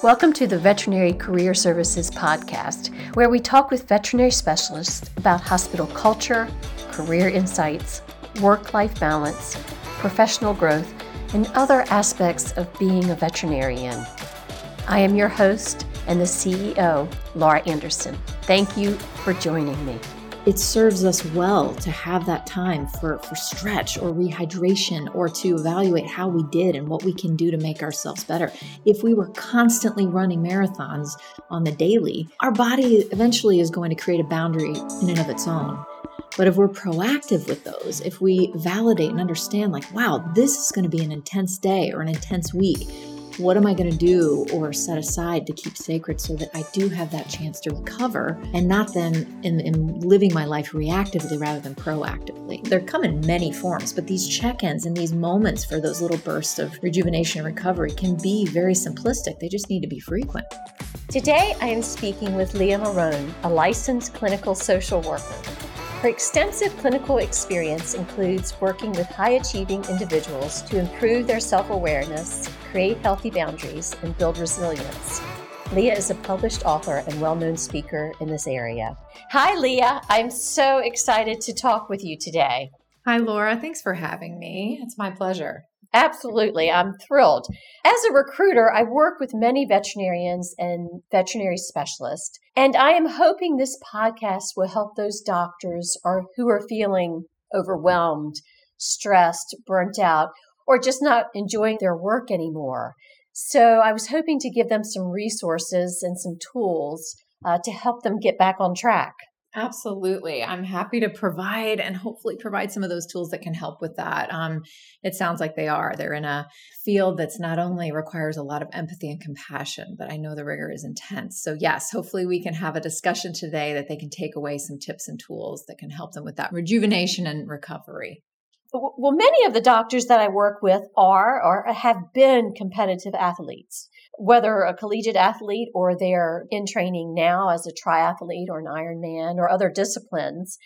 Welcome to the Veterinary Career Services Podcast, where we talk with veterinary specialists about hospital culture, career insights, work life balance, professional growth, and other aspects of being a veterinarian. I am your host and the CEO, Laura Anderson. Thank you for joining me it serves us well to have that time for, for stretch or rehydration or to evaluate how we did and what we can do to make ourselves better. If we were constantly running marathons on the daily, our body eventually is going to create a boundary in and of its own. But if we're proactive with those, if we validate and understand, like, wow, this is going to be an intense day or an intense week, what am I going to do or set aside to keep sacred so that I do have that chance to recover and not then in, in living my life reactively rather than proactively? They come in many forms, but these check ins and these moments for those little bursts of rejuvenation and recovery can be very simplistic. They just need to be frequent. Today, I am speaking with Leah Marone, a licensed clinical social worker. Her extensive clinical experience includes working with high achieving individuals to improve their self awareness, create healthy boundaries, and build resilience. Leah is a published author and well known speaker in this area. Hi, Leah. I'm so excited to talk with you today. Hi, Laura. Thanks for having me. It's my pleasure. Absolutely. I'm thrilled. As a recruiter, I work with many veterinarians and veterinary specialists, and I am hoping this podcast will help those doctors or who are feeling overwhelmed, stressed, burnt out, or just not enjoying their work anymore. So I was hoping to give them some resources and some tools uh, to help them get back on track. Absolutely. I'm happy to provide and hopefully provide some of those tools that can help with that. Um, it sounds like they are. They're in a field that's not only requires a lot of empathy and compassion, but I know the rigor is intense. So, yes, hopefully we can have a discussion today that they can take away some tips and tools that can help them with that rejuvenation and recovery. Well, many of the doctors that I work with are or have been competitive athletes whether a collegiate athlete or they're in training now as a triathlete or an Ironman or other disciplines.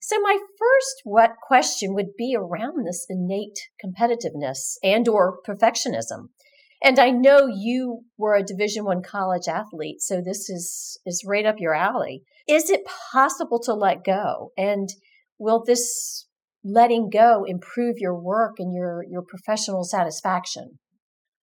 So my first what question would be around this innate competitiveness and or perfectionism. And I know you were a division 1 college athlete, so this is is right up your alley. Is it possible to let go? And will this letting go improve your work and your your professional satisfaction?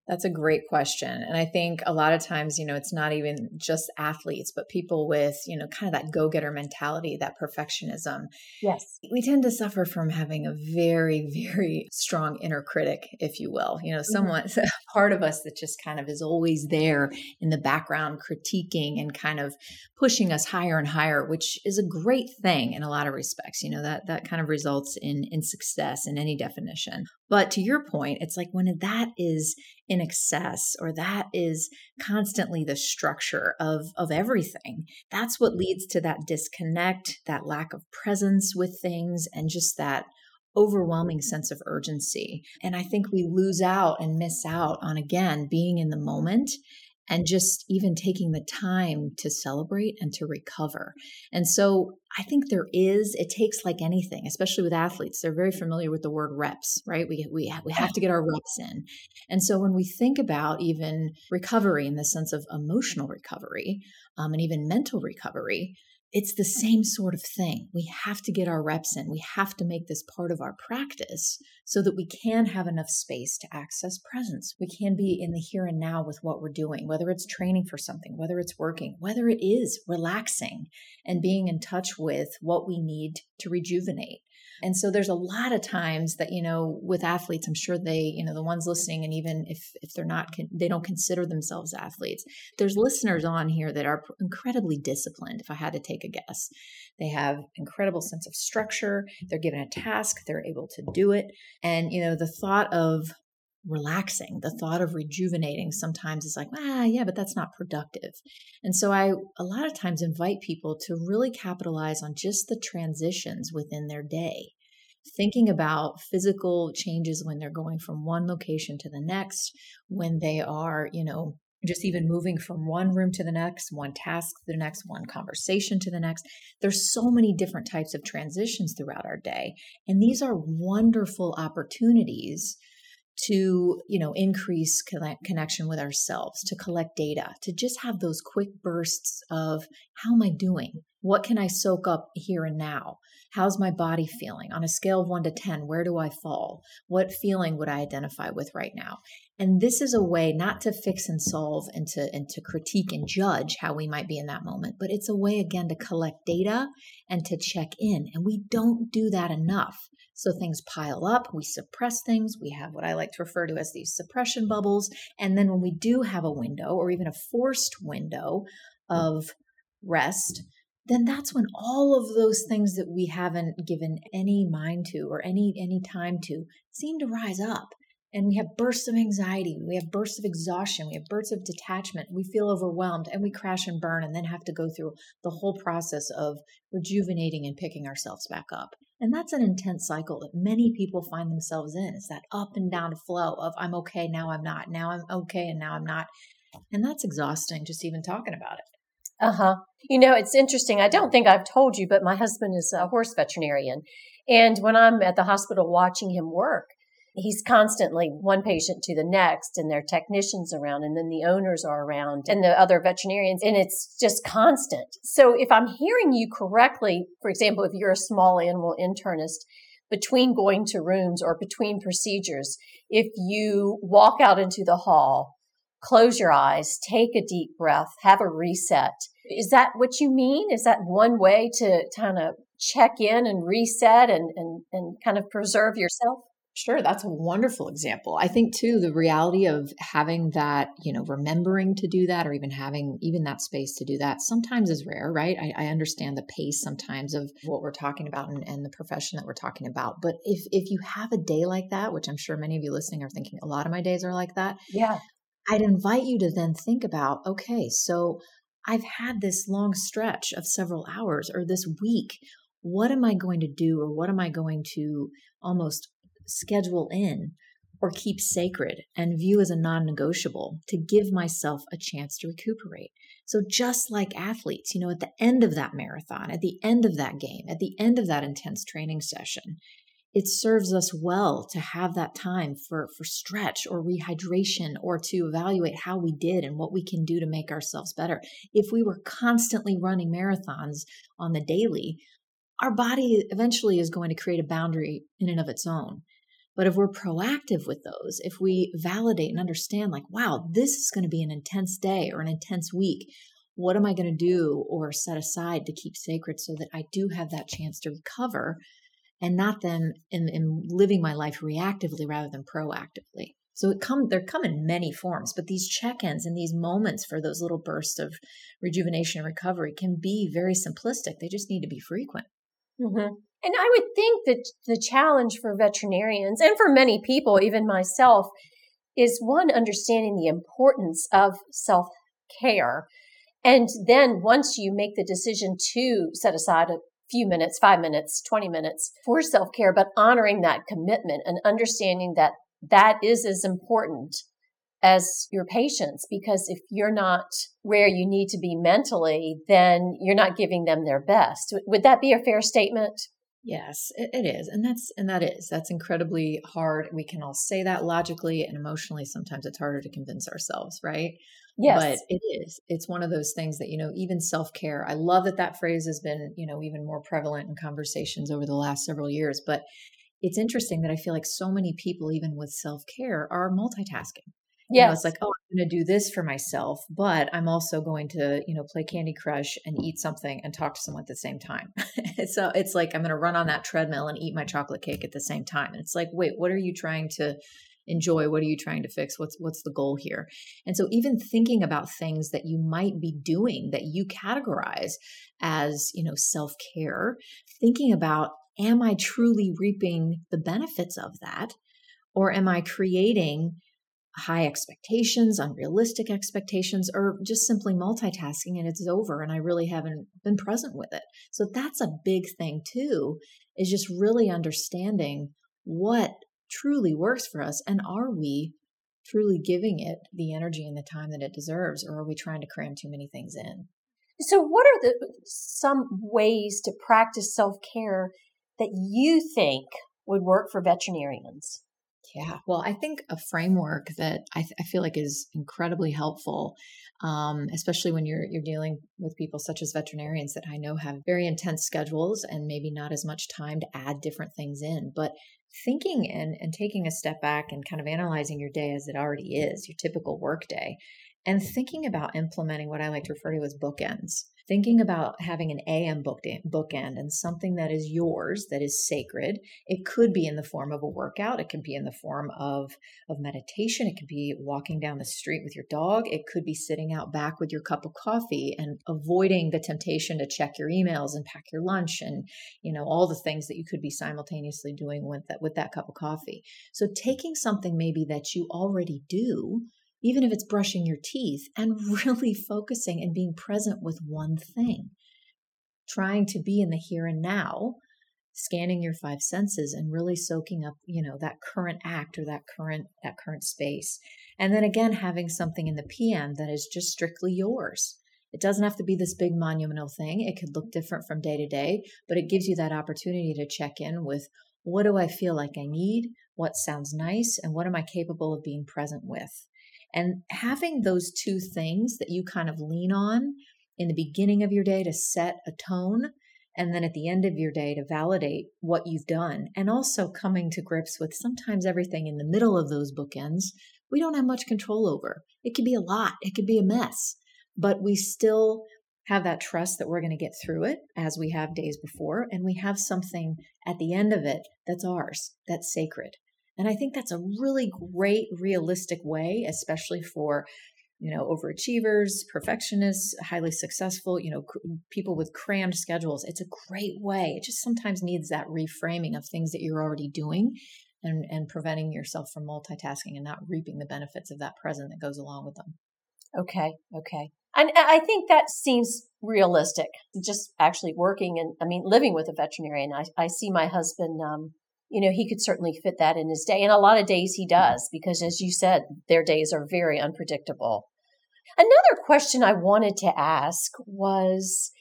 That's a great question. And I think a lot of times, you know, it's not even just athletes, but people with, you know, kind of that go getter mentality, that perfectionism. Yes. We tend to suffer from having a very, very strong inner critic, if you will. You know, mm-hmm. someone, mm-hmm. part of us that just kind of is always there in the background, critiquing and kind of pushing us higher and higher, which is a great thing in a lot of respects. You know, that, that kind of results in, in success in any definition. But to your point, it's like when that is in excess or that is constantly the structure of, of everything, that's what leads to that disconnect, that lack of presence with things, and just that overwhelming sense of urgency. And I think we lose out and miss out on, again, being in the moment and just even taking the time to celebrate and to recover. And so I think there is, it takes like anything, especially with athletes, they're very familiar with the word reps, right? We, we, we have to get our reps in. And so when we think about even recovery in the sense of emotional recovery um, and even mental recovery, it's the same sort of thing. We have to get our reps in. We have to make this part of our practice so that we can have enough space to access presence. We can be in the here and now with what we're doing, whether it's training for something, whether it's working, whether it is relaxing and being in touch with what we need to rejuvenate. And so there's a lot of times that, you know, with athletes, I'm sure they, you know, the ones listening, and even if, if they're not, they don't consider themselves athletes, there's listeners on here that are incredibly disciplined, if I had to take a guess. They have incredible sense of structure. They're given a task, they're able to do it. And, you know, the thought of relaxing the thought of rejuvenating sometimes is like ah yeah but that's not productive and so i a lot of times invite people to really capitalize on just the transitions within their day thinking about physical changes when they're going from one location to the next when they are you know just even moving from one room to the next, one task to the next, one conversation to the next. There's so many different types of transitions throughout our day. And these are wonderful opportunities to you know increase connection with ourselves to collect data to just have those quick bursts of how am i doing? What can i soak up here and now? How's my body feeling? On a scale of 1 to 10 where do i fall? What feeling would i identify with right now? And this is a way not to fix and solve and to and to critique and judge how we might be in that moment but it's a way again to collect data and to check in and we don't do that enough so things pile up, we suppress things, we have what I like to refer to as these suppression bubbles. And then when we do have a window or even a forced window of rest, then that's when all of those things that we haven't given any mind to or any any time to seem to rise up and we have bursts of anxiety, we have bursts of exhaustion, we have bursts of detachment, we feel overwhelmed, and we crash and burn and then have to go through the whole process of rejuvenating and picking ourselves back up. And that's an intense cycle that many people find themselves in. It's that up and down flow of I'm okay, now I'm not, now I'm okay, and now I'm not. And that's exhausting just even talking about it. Uh huh. You know, it's interesting. I don't think I've told you, but my husband is a horse veterinarian. And when I'm at the hospital watching him work, he's constantly one patient to the next and there are technicians around and then the owners are around and the other veterinarians and it's just constant. So if I'm hearing you correctly, for example, if you're a small animal internist, between going to rooms or between procedures, if you walk out into the hall, close your eyes, take a deep breath, have a reset. Is that what you mean? Is that one way to kind of check in and reset and, and, and kind of preserve yourself? Sure, that's a wonderful example. I think too the reality of having that, you know, remembering to do that or even having even that space to do that sometimes is rare, right? I, I understand the pace sometimes of what we're talking about and, and the profession that we're talking about. But if if you have a day like that, which I'm sure many of you listening are thinking a lot of my days are like that. Yeah. I'd invite you to then think about, okay, so I've had this long stretch of several hours or this week. What am I going to do or what am I going to almost schedule in or keep sacred and view as a non negotiable to give myself a chance to recuperate. So, just like athletes, you know, at the end of that marathon, at the end of that game, at the end of that intense training session, it serves us well to have that time for, for stretch or rehydration or to evaluate how we did and what we can do to make ourselves better. If we were constantly running marathons on the daily, our body eventually is going to create a boundary in and of its own. But if we're proactive with those, if we validate and understand, like, wow, this is going to be an intense day or an intense week, what am I going to do or set aside to keep sacred so that I do have that chance to recover and not then in, in living my life reactively rather than proactively? So it come they come in many forms, but these check-ins and these moments for those little bursts of rejuvenation and recovery can be very simplistic. They just need to be frequent. Mm-hmm. And I would think that the challenge for veterinarians and for many people, even myself, is one understanding the importance of self care. And then once you make the decision to set aside a few minutes, five minutes, 20 minutes for self care, but honoring that commitment and understanding that that is as important as your patients because if you're not where you need to be mentally then you're not giving them their best would that be a fair statement Yes, it, it is. And that's and that is. That's incredibly hard. We can all say that logically and emotionally. Sometimes it's harder to convince ourselves, right? Yes. But it is. It's one of those things that, you know, even self-care. I love that that phrase has been, you know, even more prevalent in conversations over the last several years, but it's interesting that I feel like so many people even with self-care are multitasking. Yeah, you know, it's like, oh, I'm going to do this for myself, but I'm also going to, you know, play Candy Crush and eat something and talk to someone at the same time. so it's like I'm going to run on that treadmill and eat my chocolate cake at the same time. And it's like, wait, what are you trying to enjoy? What are you trying to fix? What's what's the goal here? And so even thinking about things that you might be doing that you categorize as, you know, self-care, thinking about am I truly reaping the benefits of that? Or am I creating high expectations, unrealistic expectations, or just simply multitasking and it's over and I really haven't been present with it. So that's a big thing too, is just really understanding what truly works for us and are we truly giving it the energy and the time that it deserves or are we trying to cram too many things in? So what are the some ways to practice self-care that you think would work for veterinarians? Yeah, well, I think a framework that I, th- I feel like is incredibly helpful, um, especially when you're you're dealing with people such as veterinarians that I know have very intense schedules and maybe not as much time to add different things in. But thinking and, and taking a step back and kind of analyzing your day as it already is, your typical work day, and thinking about implementing what I like to refer to as bookends thinking about having an AM bookend and something that is yours, that is sacred. It could be in the form of a workout. It could be in the form of, of meditation. It could be walking down the street with your dog. It could be sitting out back with your cup of coffee and avoiding the temptation to check your emails and pack your lunch and, you know, all the things that you could be simultaneously doing with that, with that cup of coffee. So taking something maybe that you already do even if it's brushing your teeth, and really focusing and being present with one thing. Trying to be in the here and now, scanning your five senses and really soaking up, you know, that current act or that current that current space. And then again having something in the PM that is just strictly yours. It doesn't have to be this big monumental thing. It could look different from day to day, but it gives you that opportunity to check in with what do I feel like I need? What sounds nice? And what am I capable of being present with? And having those two things that you kind of lean on in the beginning of your day to set a tone, and then at the end of your day to validate what you've done, and also coming to grips with sometimes everything in the middle of those bookends, we don't have much control over. It could be a lot, it could be a mess, but we still have that trust that we're going to get through it as we have days before, and we have something at the end of it that's ours, that's sacred. And I think that's a really great, realistic way, especially for you know overachievers perfectionists highly successful you know cr- people with crammed schedules. It's a great way. It just sometimes needs that reframing of things that you're already doing and and preventing yourself from multitasking and not reaping the benefits of that present that goes along with them. Okay okay. And i think that seems realistic just actually working and i mean living with a veterinarian. I, I see my husband um, you know, he could certainly fit that in his day. And a lot of days he does, because as you said, their days are very unpredictable. Another question I wanted to ask was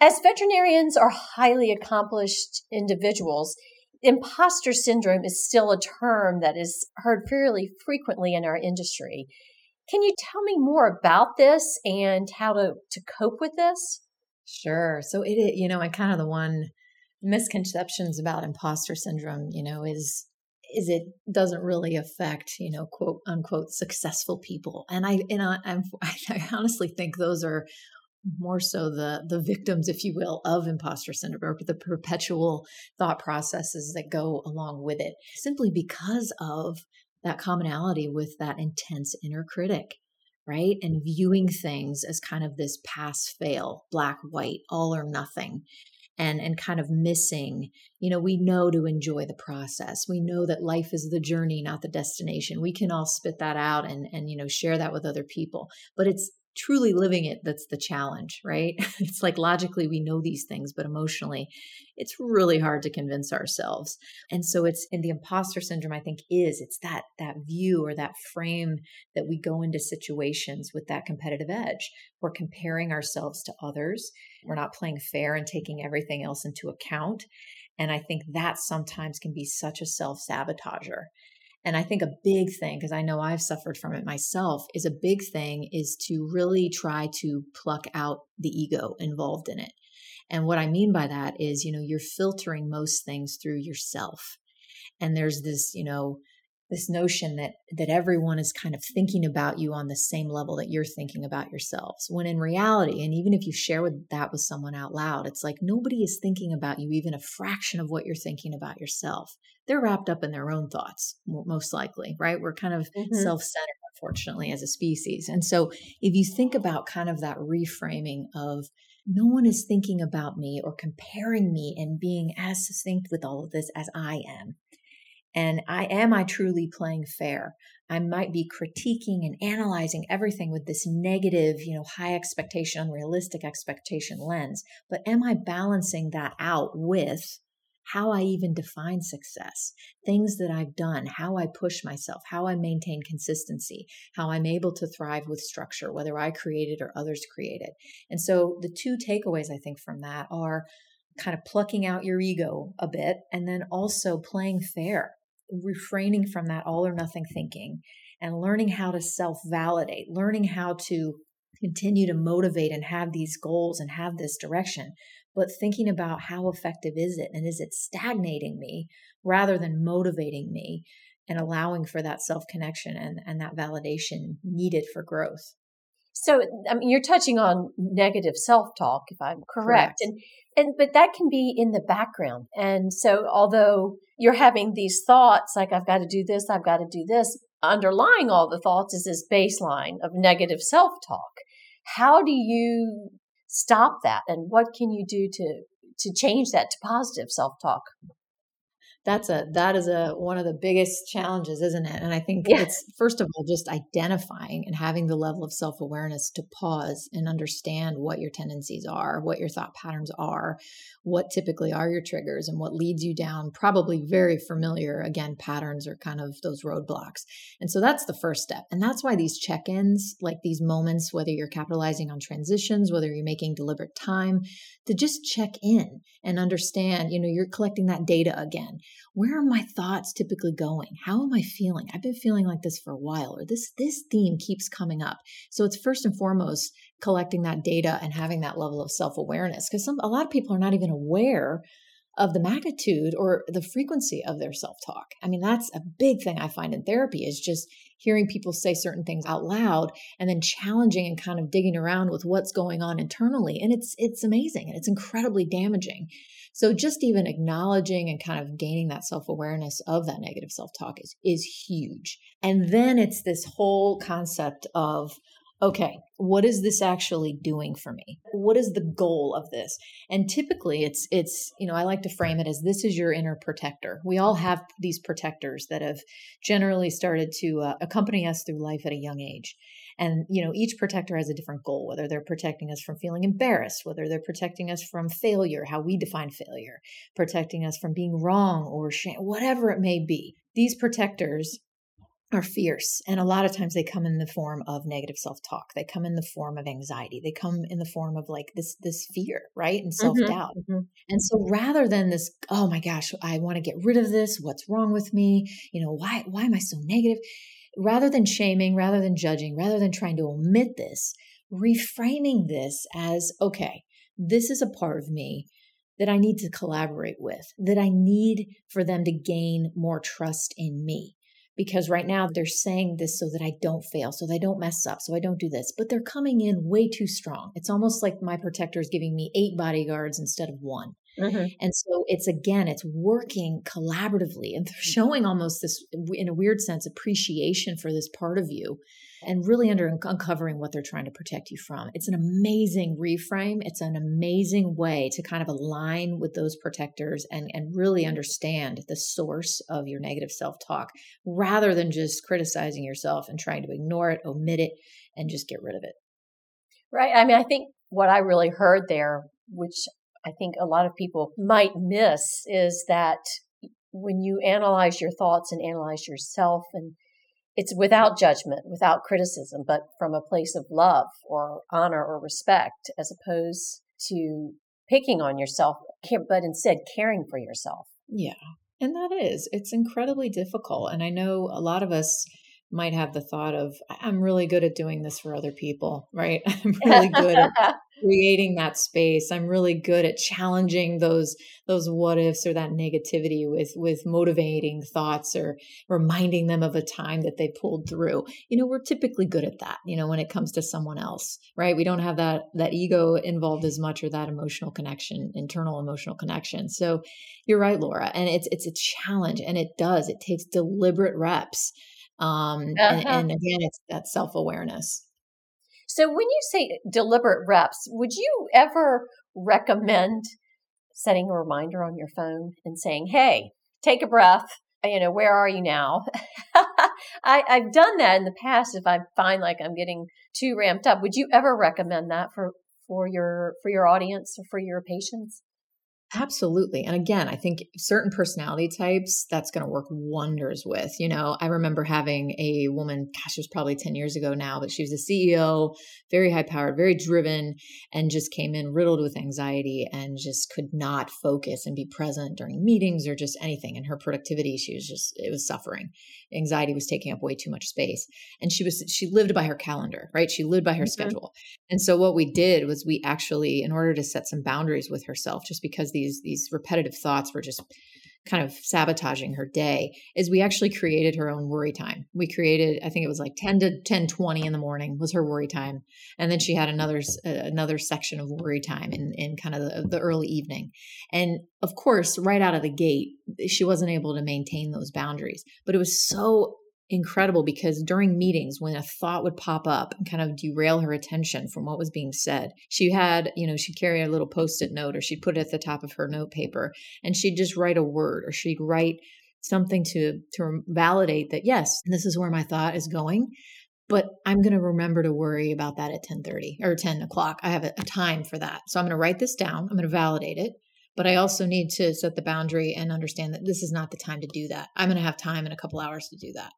as veterinarians are highly accomplished individuals, imposter syndrome is still a term that is heard fairly frequently in our industry. Can you tell me more about this and how to, to cope with this? Sure. So it, you know, and kind of the one misconceptions about imposter syndrome, you know, is is it doesn't really affect, you know, quote unquote successful people. And I and I, I'm, I honestly think those are more so the the victims, if you will, of imposter syndrome or the perpetual thought processes that go along with it, simply because of that commonality with that intense inner critic right? And viewing things as kind of this pass fail, black, white, all or nothing and and kind of missing you know we know to enjoy the process. We know that life is the journey not the destination. We can all spit that out and and you know share that with other people but it's truly living it that's the challenge right? It's like logically we know these things but emotionally it's really hard to convince ourselves. And so it's in the imposter syndrome i think is it's that that view or that frame that we go into situations with that competitive edge. We're comparing ourselves to others. We're not playing fair and taking everything else into account. And i think that sometimes can be such a self-sabotager and I think a big thing, because I know I've suffered from it myself, is a big thing is to really try to pluck out the ego involved in it. And what I mean by that is, you know, you're filtering most things through yourself. And there's this, you know, this notion that that everyone is kind of thinking about you on the same level that you're thinking about yourselves when in reality and even if you share with that with someone out loud it's like nobody is thinking about you even a fraction of what you're thinking about yourself they're wrapped up in their own thoughts most likely right we're kind of mm-hmm. self-centered unfortunately as a species and so if you think about kind of that reframing of no one is thinking about me or comparing me and being as succinct with all of this as I am. And I am I truly playing fair? I might be critiquing and analyzing everything with this negative, you know, high expectation, unrealistic expectation lens. But am I balancing that out with how I even define success, things that I've done, how I push myself, how I maintain consistency, how I'm able to thrive with structure, whether I created or others created. And so the two takeaways I think from that are kind of plucking out your ego a bit and then also playing fair refraining from that all or nothing thinking and learning how to self validate, learning how to continue to motivate and have these goals and have this direction, but thinking about how effective is it and is it stagnating me rather than motivating me and allowing for that self connection and, and that validation needed for growth. So, I mean, you're touching on negative self talk, if I'm correct. correct. And, and, but that can be in the background. And so, although you're having these thoughts like, I've got to do this, I've got to do this, underlying all the thoughts is this baseline of negative self talk. How do you stop that? And what can you do to, to change that to positive self talk? That's a that is a one of the biggest challenges isn't it? And i think yeah. it's first of all just identifying and having the level of self-awareness to pause and understand what your tendencies are what your thought patterns are what typically are your triggers and what leads you down probably very familiar again patterns are kind of those roadblocks. And so that's the first step. And that's why these check-ins like these moments whether you're capitalizing on transitions whether you're making deliberate time to just check in and understand you know you're collecting that data again where are my thoughts typically going? How am i feeling? I've been feeling like this for a while or this this theme keeps coming up. So it's first and foremost collecting that data and having that level of self-awareness because some a lot of people are not even aware of the magnitude or the frequency of their self-talk. I mean that's a big thing i find in therapy is just hearing people say certain things out loud and then challenging and kind of digging around with what's going on internally and it's it's amazing and it's incredibly damaging so just even acknowledging and kind of gaining that self-awareness of that negative self-talk is is huge. And then it's this whole concept of okay, what is this actually doing for me? What is the goal of this? And typically it's it's, you know, I like to frame it as this is your inner protector. We all have these protectors that have generally started to uh, accompany us through life at a young age. And, you know, each protector has a different goal, whether they're protecting us from feeling embarrassed, whether they're protecting us from failure, how we define failure, protecting us from being wrong or shame, whatever it may be. These protectors are fierce and a lot of times they come in the form of negative self-talk. They come in the form of anxiety. They come in the form of like this this fear right and mm-hmm, self-doubt. mm-hmm. and so rather than this oh my gosh i want to get rid of this what's wrong with me? You know why why am i so negative rather than shaming, rather than judging, rather than trying to omit this, reframing this as okay, this is a part of me that I need to collaborate with, that I need for them to gain more trust in me. Because right now they're saying this so that I don't fail, so I don't mess up, so I don't do this. But they're coming in way too strong. It's almost like my protector is giving me eight bodyguards instead of one. Mm-hmm. And so it's again, it's working collaboratively and showing almost this, in a weird sense, appreciation for this part of you and really under uncovering what they're trying to protect you from. It's an amazing reframe. It's an amazing way to kind of align with those protectors and, and really understand the source of your negative self talk rather than just criticizing yourself and trying to ignore it, omit it, and just get rid of it. Right. I mean, I think what I really heard there, which I think a lot of people might miss is that when you analyze your thoughts and analyze yourself and it's without judgment, without criticism, but from a place of love or honor or respect, as opposed to picking on yourself, but instead caring for yourself. Yeah. And that is, it's incredibly difficult. And I know a lot of us might have the thought of, I'm really good at doing this for other people, right? I'm really good at creating that space i'm really good at challenging those those what ifs or that negativity with with motivating thoughts or reminding them of a time that they pulled through. You know we're typically good at that you know when it comes to someone else right? We don't have that that ego involved as much or that emotional connection internal emotional connection. So you're right laura and it's it's a challenge and it does. It takes deliberate reps um uh-huh. and, and again it's that self-awareness so when you say deliberate reps, would you ever recommend setting a reminder on your phone and saying, "Hey, take a breath. You know, where are you now?" I, I've done that in the past. If I find like I'm getting too ramped up, would you ever recommend that for for your for your audience or for your patients? Absolutely. And again, I think certain personality types that's going to work wonders with. You know, I remember having a woman, gosh, it was probably 10 years ago now, but she was a CEO, very high powered, very driven, and just came in riddled with anxiety and just could not focus and be present during meetings or just anything. And her productivity, she was just, it was suffering. Anxiety was taking up way too much space. And she was, she lived by her calendar, right? She lived by her mm-hmm. schedule. And so what we did was we actually, in order to set some boundaries with herself, just because these these repetitive thoughts were just kind of sabotaging her day is we actually created her own worry time. We created i think it was like 10 to 10 20 in the morning was her worry time. And then she had another uh, another section of worry time in, in kind of the, the early evening. And of course right out of the gate she wasn't able to maintain those boundaries. But it was so incredible because during meetings when a thought would pop up and kind of derail her attention from what was being said she had you know she'd carry a little post-it note or she'd put it at the top of her note paper and she'd just write a word or she'd write something to to validate that yes this is where my thought is going but i'm going to remember to worry about that at 10.30 or 10 o'clock i have a, a time for that so i'm going to write this down i'm going to validate it but I also need to set the boundary and understand that this is not the time to do that. I'm going to have time in a couple hours to do that.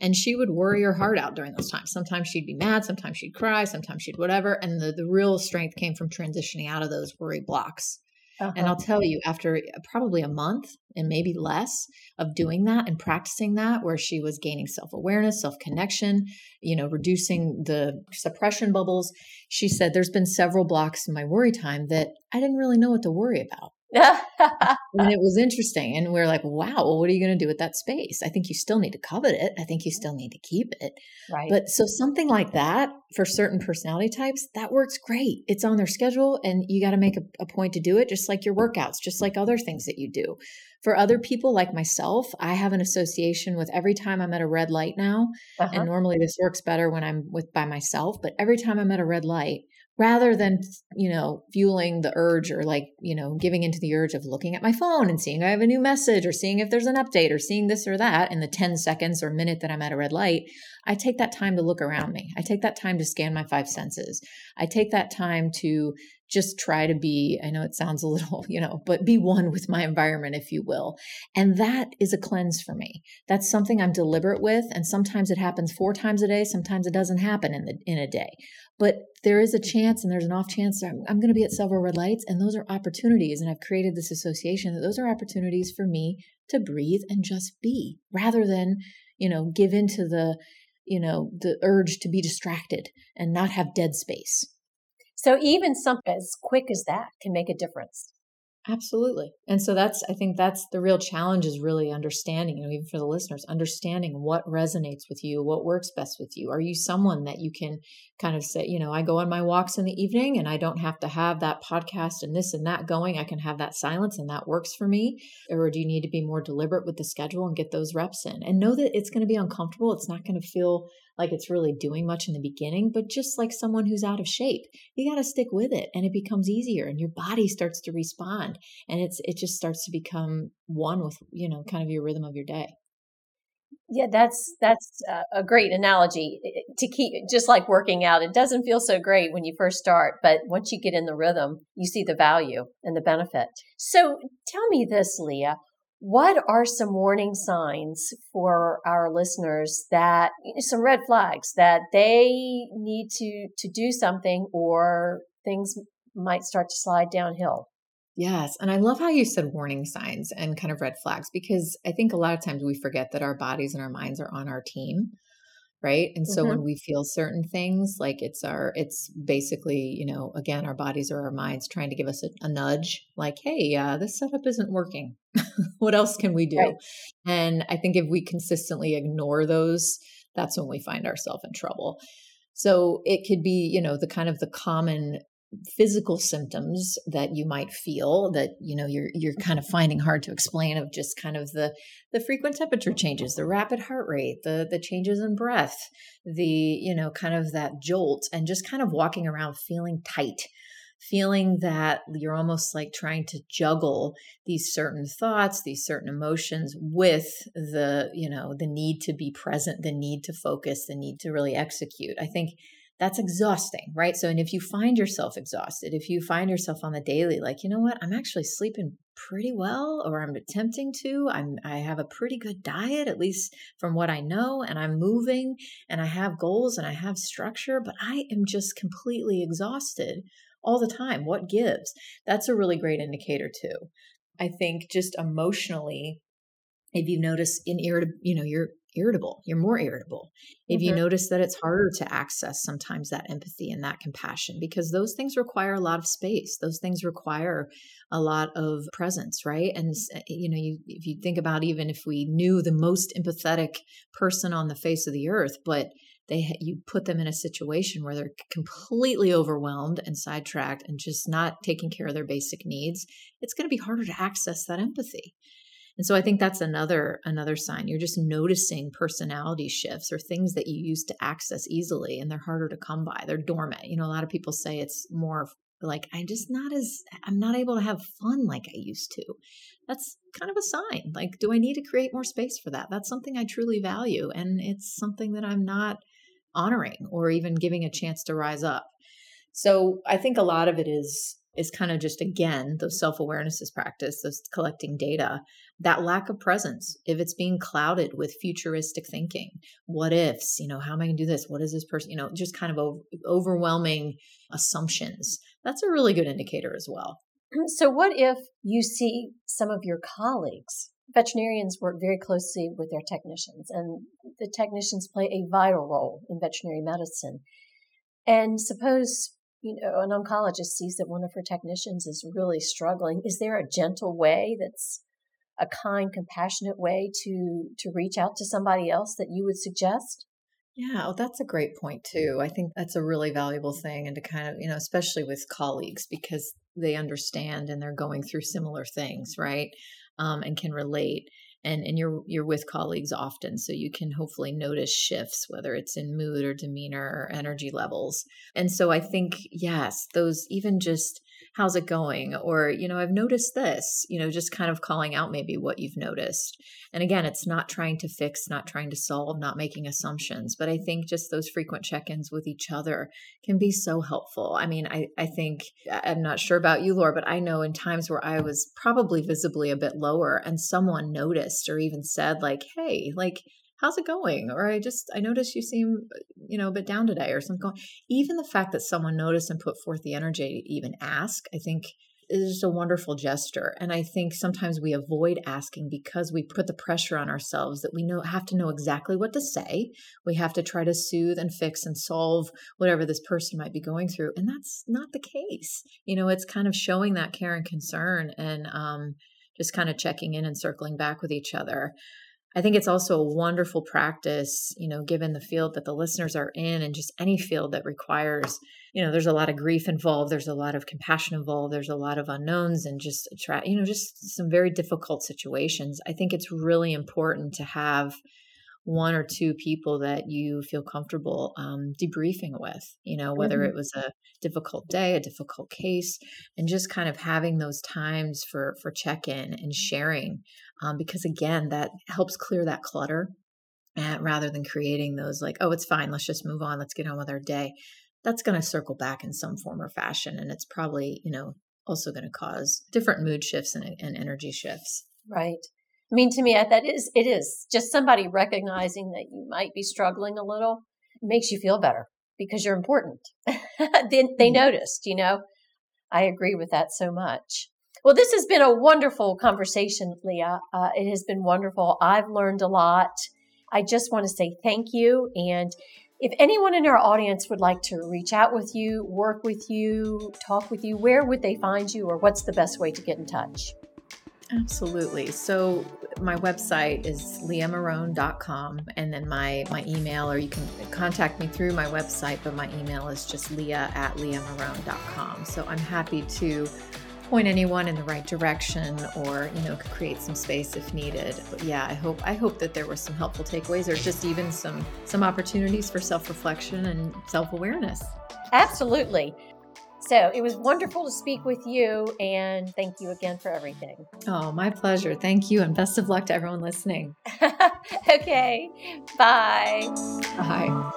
And she would worry her heart out during those times. Sometimes she'd be mad, sometimes she'd cry, sometimes she'd whatever. And the, the real strength came from transitioning out of those worry blocks. Uh-huh. And I'll tell you, after probably a month and maybe less of doing that and practicing that, where she was gaining self awareness, self connection, you know, reducing the suppression bubbles, she said, There's been several blocks in my worry time that I didn't really know what to worry about and it was interesting. And we are like, wow, well, what are you going to do with that space? I think you still need to covet it. I think you still need to keep it. Right. But so something like that for certain personality types, that works great. It's on their schedule and you got to make a, a point to do it, just like your workouts, just like other things that you do. For other people like myself, I have an association with every time I'm at a red light now. Uh-huh. And normally this works better when I'm with by myself, but every time I'm at a red light, rather than you know fueling the urge or like you know giving into the urge of looking at my phone and seeing i have a new message or seeing if there's an update or seeing this or that in the 10 seconds or minute that i'm at a red light i take that time to look around me. I take that time to scan my five senses. I take that time to just try to be i know it sounds a little you know but be one with my environment if you will. And that is a cleanse for me. That's something i'm deliberate with and sometimes it happens four times a day sometimes it doesn't happen in the in a day. But there is a chance and there's an off chance I'm, I'm going to be at several red lights and those are opportunities and i've created this association that those are opportunities for me to breathe and just be rather than you know give into the you know the urge to be distracted and not have dead space so even something as quick as that can make a difference. Absolutely. And so that's, I think that's the real challenge is really understanding, you know, even for the listeners, understanding what resonates with you, what works best with you. Are you someone that you can kind of say, you know, I go on my walks in the evening and I don't have to have that podcast and this and that going. I can have that silence and that works for me. Or do you need to be more deliberate with the schedule and get those reps in and know that it's going to be uncomfortable? It's not going to feel like it's really doing much in the beginning, but just like someone who's out of shape, you got to stick with it and it becomes easier and your body starts to respond and it's it just starts to become one with, you know, kind of your rhythm of your day. Yeah, that's that's uh, a great analogy to keep just like working out. It doesn't feel so great when you first start, but once you get in the rhythm, you see the value and the benefit. So tell me this, Leah, what are some warning signs for our listeners that some red flags that they need to to do something or things might start to slide downhill? Yes. And I love how you said warning signs and kind of red flags because I think a lot of times we forget that our bodies and our minds are on our team right and so mm-hmm. when we feel certain things like it's our it's basically you know again our bodies or our minds trying to give us a, a nudge like hey uh, this setup isn't working what else can we do right. and i think if we consistently ignore those that's when we find ourselves in trouble so it could be you know the kind of the common physical symptoms that you might feel that you know you're you're mm-hmm. kind of finding hard to explain of just kind of the the frequent temperature changes the rapid heart rate the the changes in breath the you know kind of that jolt and just kind of walking around feeling tight feeling that you're almost like trying to juggle these certain thoughts these certain emotions with the you know the need to be present the need to focus the need to really execute. I think that's exhausting, right? So, and if you find yourself exhausted, if you find yourself on the daily, like, you know what, I'm actually sleeping pretty well, or I'm attempting to, I'm, I have a pretty good diet, at least from what I know, and I'm moving and I have goals and I have structure, but I am just completely exhausted all the time. What gives? That's a really great indicator, too. I think just emotionally, if you notice in irritable, you know, you're irritable, you're more irritable. If mm-hmm. you notice that it's harder to access sometimes that empathy and that compassion, because those things require a lot of space. Those things require a lot of presence, right? And, eh, you know, you, if you think about even if we knew the most empathetic person on the face of the earth, but they you put them in a situation where they're completely overwhelmed and sidetracked and just not taking care of their basic needs it's going to be harder to access that empathy and so I think that's another another sign. You're just noticing personality shifts or things that you used to access easily and they're harder to come by. They're dormant. You know, a lot of people say it's more like I'm just not as I'm not able to have fun like I used to. That's kind of a sign. Like do I need to create more space for that? That's something I truly value and it's something that I'm not honoring or even giving a chance to rise up. So I think a lot of it is is kind of just again those self-awareness is practice those collecting data that lack of presence if it's being clouded with futuristic thinking what ifs you know how am i going to do this? What is this person you know just kind of over, overwhelming assumptions. That's a really good indicator as well. Mm, so what if you see some of your colleagues? Veterinarians work very closely with their technicians and the technicians play a vital role in veterinary medicine. And suppose you know, an oncologist sees that one of her technicians is really struggling, is there a gentle way that's a kind, compassionate way to to reach out to somebody else that you would suggest? Yeah, well, that's a great point too. I think that's a really valuable thing, and to kind of, you know, especially with colleagues because they understand and they're going through similar things, right? Um, and can relate and and you're you're with colleagues often so you can hopefully notice shifts whether it's in mood or demeanor or energy levels and so i think yes those even just how's it going? Or you know i've noticed this you know just kind of calling out maybe what you've noticed. And again it's not trying to fix not trying to solve not making assumptions but i think just those frequent check-ins with each other can be so helpful. I mean i i think i'm not sure about you laura but i know in times where i was probably visibly a bit lower and someone noticed or even said like hey like how's it going? or i just i noticed you seem you know a bit down today or something. Even the fact that someone noticed and put forth the energy to even ask i think is just a wonderful gesture. And i think sometimes we avoid asking because we put the pressure on ourselves that we know have to know exactly what to say. We have to try to soothe and fix and solve whatever this person might be going through and that's not the case. You know it's kind of showing that care and concern and um, just kind of checking in and circling back with each other I think it's also a wonderful practice, you know, given the field that the listeners are in and just any field that requires, you know, there's a lot of grief involved, there's a lot of compassion involved, there's a lot of unknowns and just, attract, you know, just some very difficult situations. I think it's really important to have one or two people that you feel comfortable um, debriefing with, you know, whether mm-hmm. it was a difficult day, a difficult case, and just kind of having those times for for check in and sharing, um, because again, that helps clear that clutter, uh, rather than creating those like, oh, it's fine, let's just move on, let's get on with our day. That's going to circle back in some form or fashion, and it's probably you know also going to cause different mood shifts and, and energy shifts. Right. I mean, to me, that is, it is just somebody recognizing that you might be struggling a little makes you feel better because you're important. they, they mm-hmm. noticed, you know. I agree with that so much. Well, this has been a wonderful conversation, Leah. Uh, it has been wonderful. I've learned a lot. I just want to say thank you. And if anyone in our audience would like to reach out with you, work with you, talk with you, where would they find you, or what's the best way to get in touch? Absolutely. So my website is leahmarone.com and then my, my email, or you can contact me through my website, but my email is just leah at leahmarone.com. So I'm happy to point anyone in the right direction or, you know, create some space if needed. But yeah, I hope I hope that there were some helpful takeaways or just even some some opportunities for self-reflection and self-awareness. Absolutely. So it was wonderful to speak with you, and thank you again for everything. Oh, my pleasure. Thank you, and best of luck to everyone listening. okay. Bye. Bye.